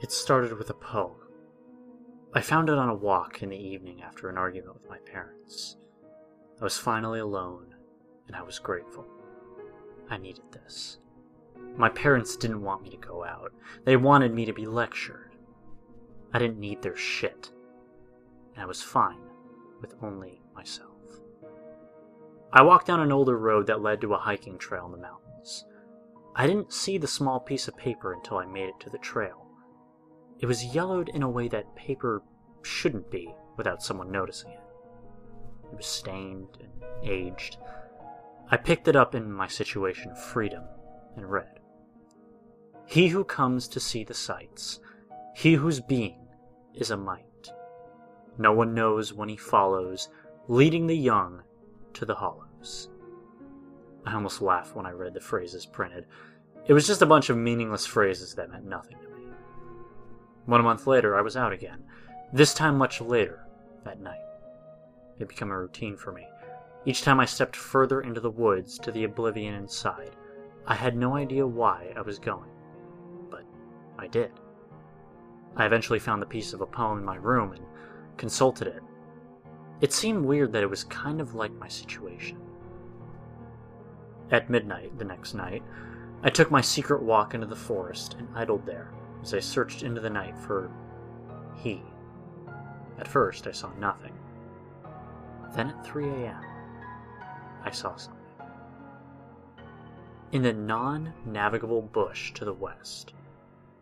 It started with a poem. I found it on a walk in the evening after an argument with my parents. I was finally alone, and I was grateful. I needed this. My parents didn't want me to go out, they wanted me to be lectured. I didn't need their shit, and I was fine with only myself. I walked down an older road that led to a hiking trail in the mountains. I didn't see the small piece of paper until I made it to the trail. It was yellowed in a way that paper shouldn't be without someone noticing it. It was stained and aged. I picked it up in my situation of freedom and read He who comes to see the sights, he whose being is a mite. No one knows when he follows, leading the young to the hollows. I almost laughed when I read the phrases printed. It was just a bunch of meaningless phrases that meant nothing to. One month later, I was out again, this time much later, that night. It had become a routine for me. Each time I stepped further into the woods to the oblivion inside, I had no idea why I was going, but I did. I eventually found the piece of a poem in my room and consulted it. It seemed weird that it was kind of like my situation. At midnight the next night, I took my secret walk into the forest and idled there as I searched into the night for he. At first, I saw nothing. Then at 3 a.m., I saw something. In the non navigable bush to the west,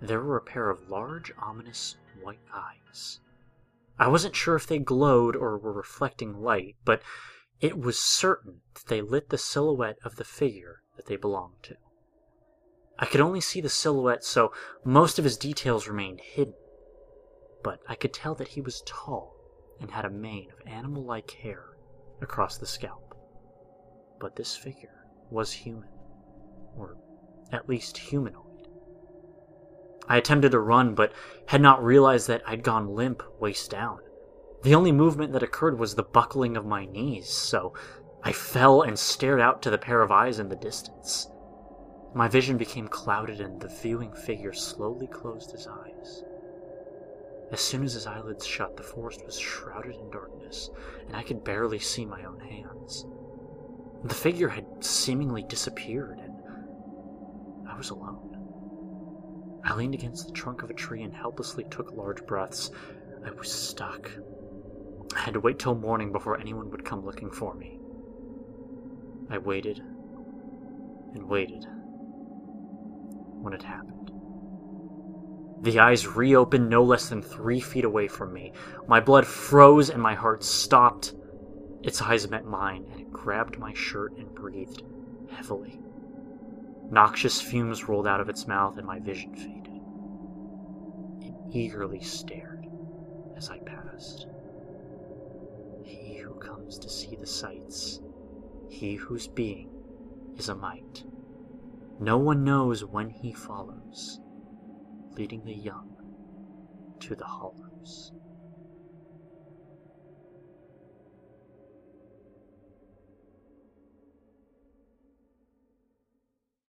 there were a pair of large, ominous white eyes. I wasn't sure if they glowed or were reflecting light, but it was certain that they lit the silhouette of the figure that they belonged to. I could only see the silhouette, so most of his details remained hidden, but I could tell that he was tall and had a mane of animal like hair across the scalp. But this figure was human, or at least humanoid. I attempted to run, but had not realized that I'd gone limp, waist down. The only movement that occurred was the buckling of my knees, so I fell and stared out to the pair of eyes in the distance. My vision became clouded, and the viewing figure slowly closed his eyes. As soon as his eyelids shut, the forest was shrouded in darkness, and I could barely see my own hands. The figure had seemingly disappeared, and I was alone. I leaned against the trunk of a tree and helplessly took large breaths. I was stuck. I had to wait till morning before anyone would come looking for me. I waited and waited when it happened. The eyes reopened no less than three feet away from me. My blood froze and my heart stopped. Its eyes met mine, and it grabbed my shirt and breathed heavily. Noxious fumes rolled out of its mouth, and my vision faded. It eagerly stared as I passed. He who comes to see the sights, he whose being is a mite. No one knows when he follows, leading the young to the hollows.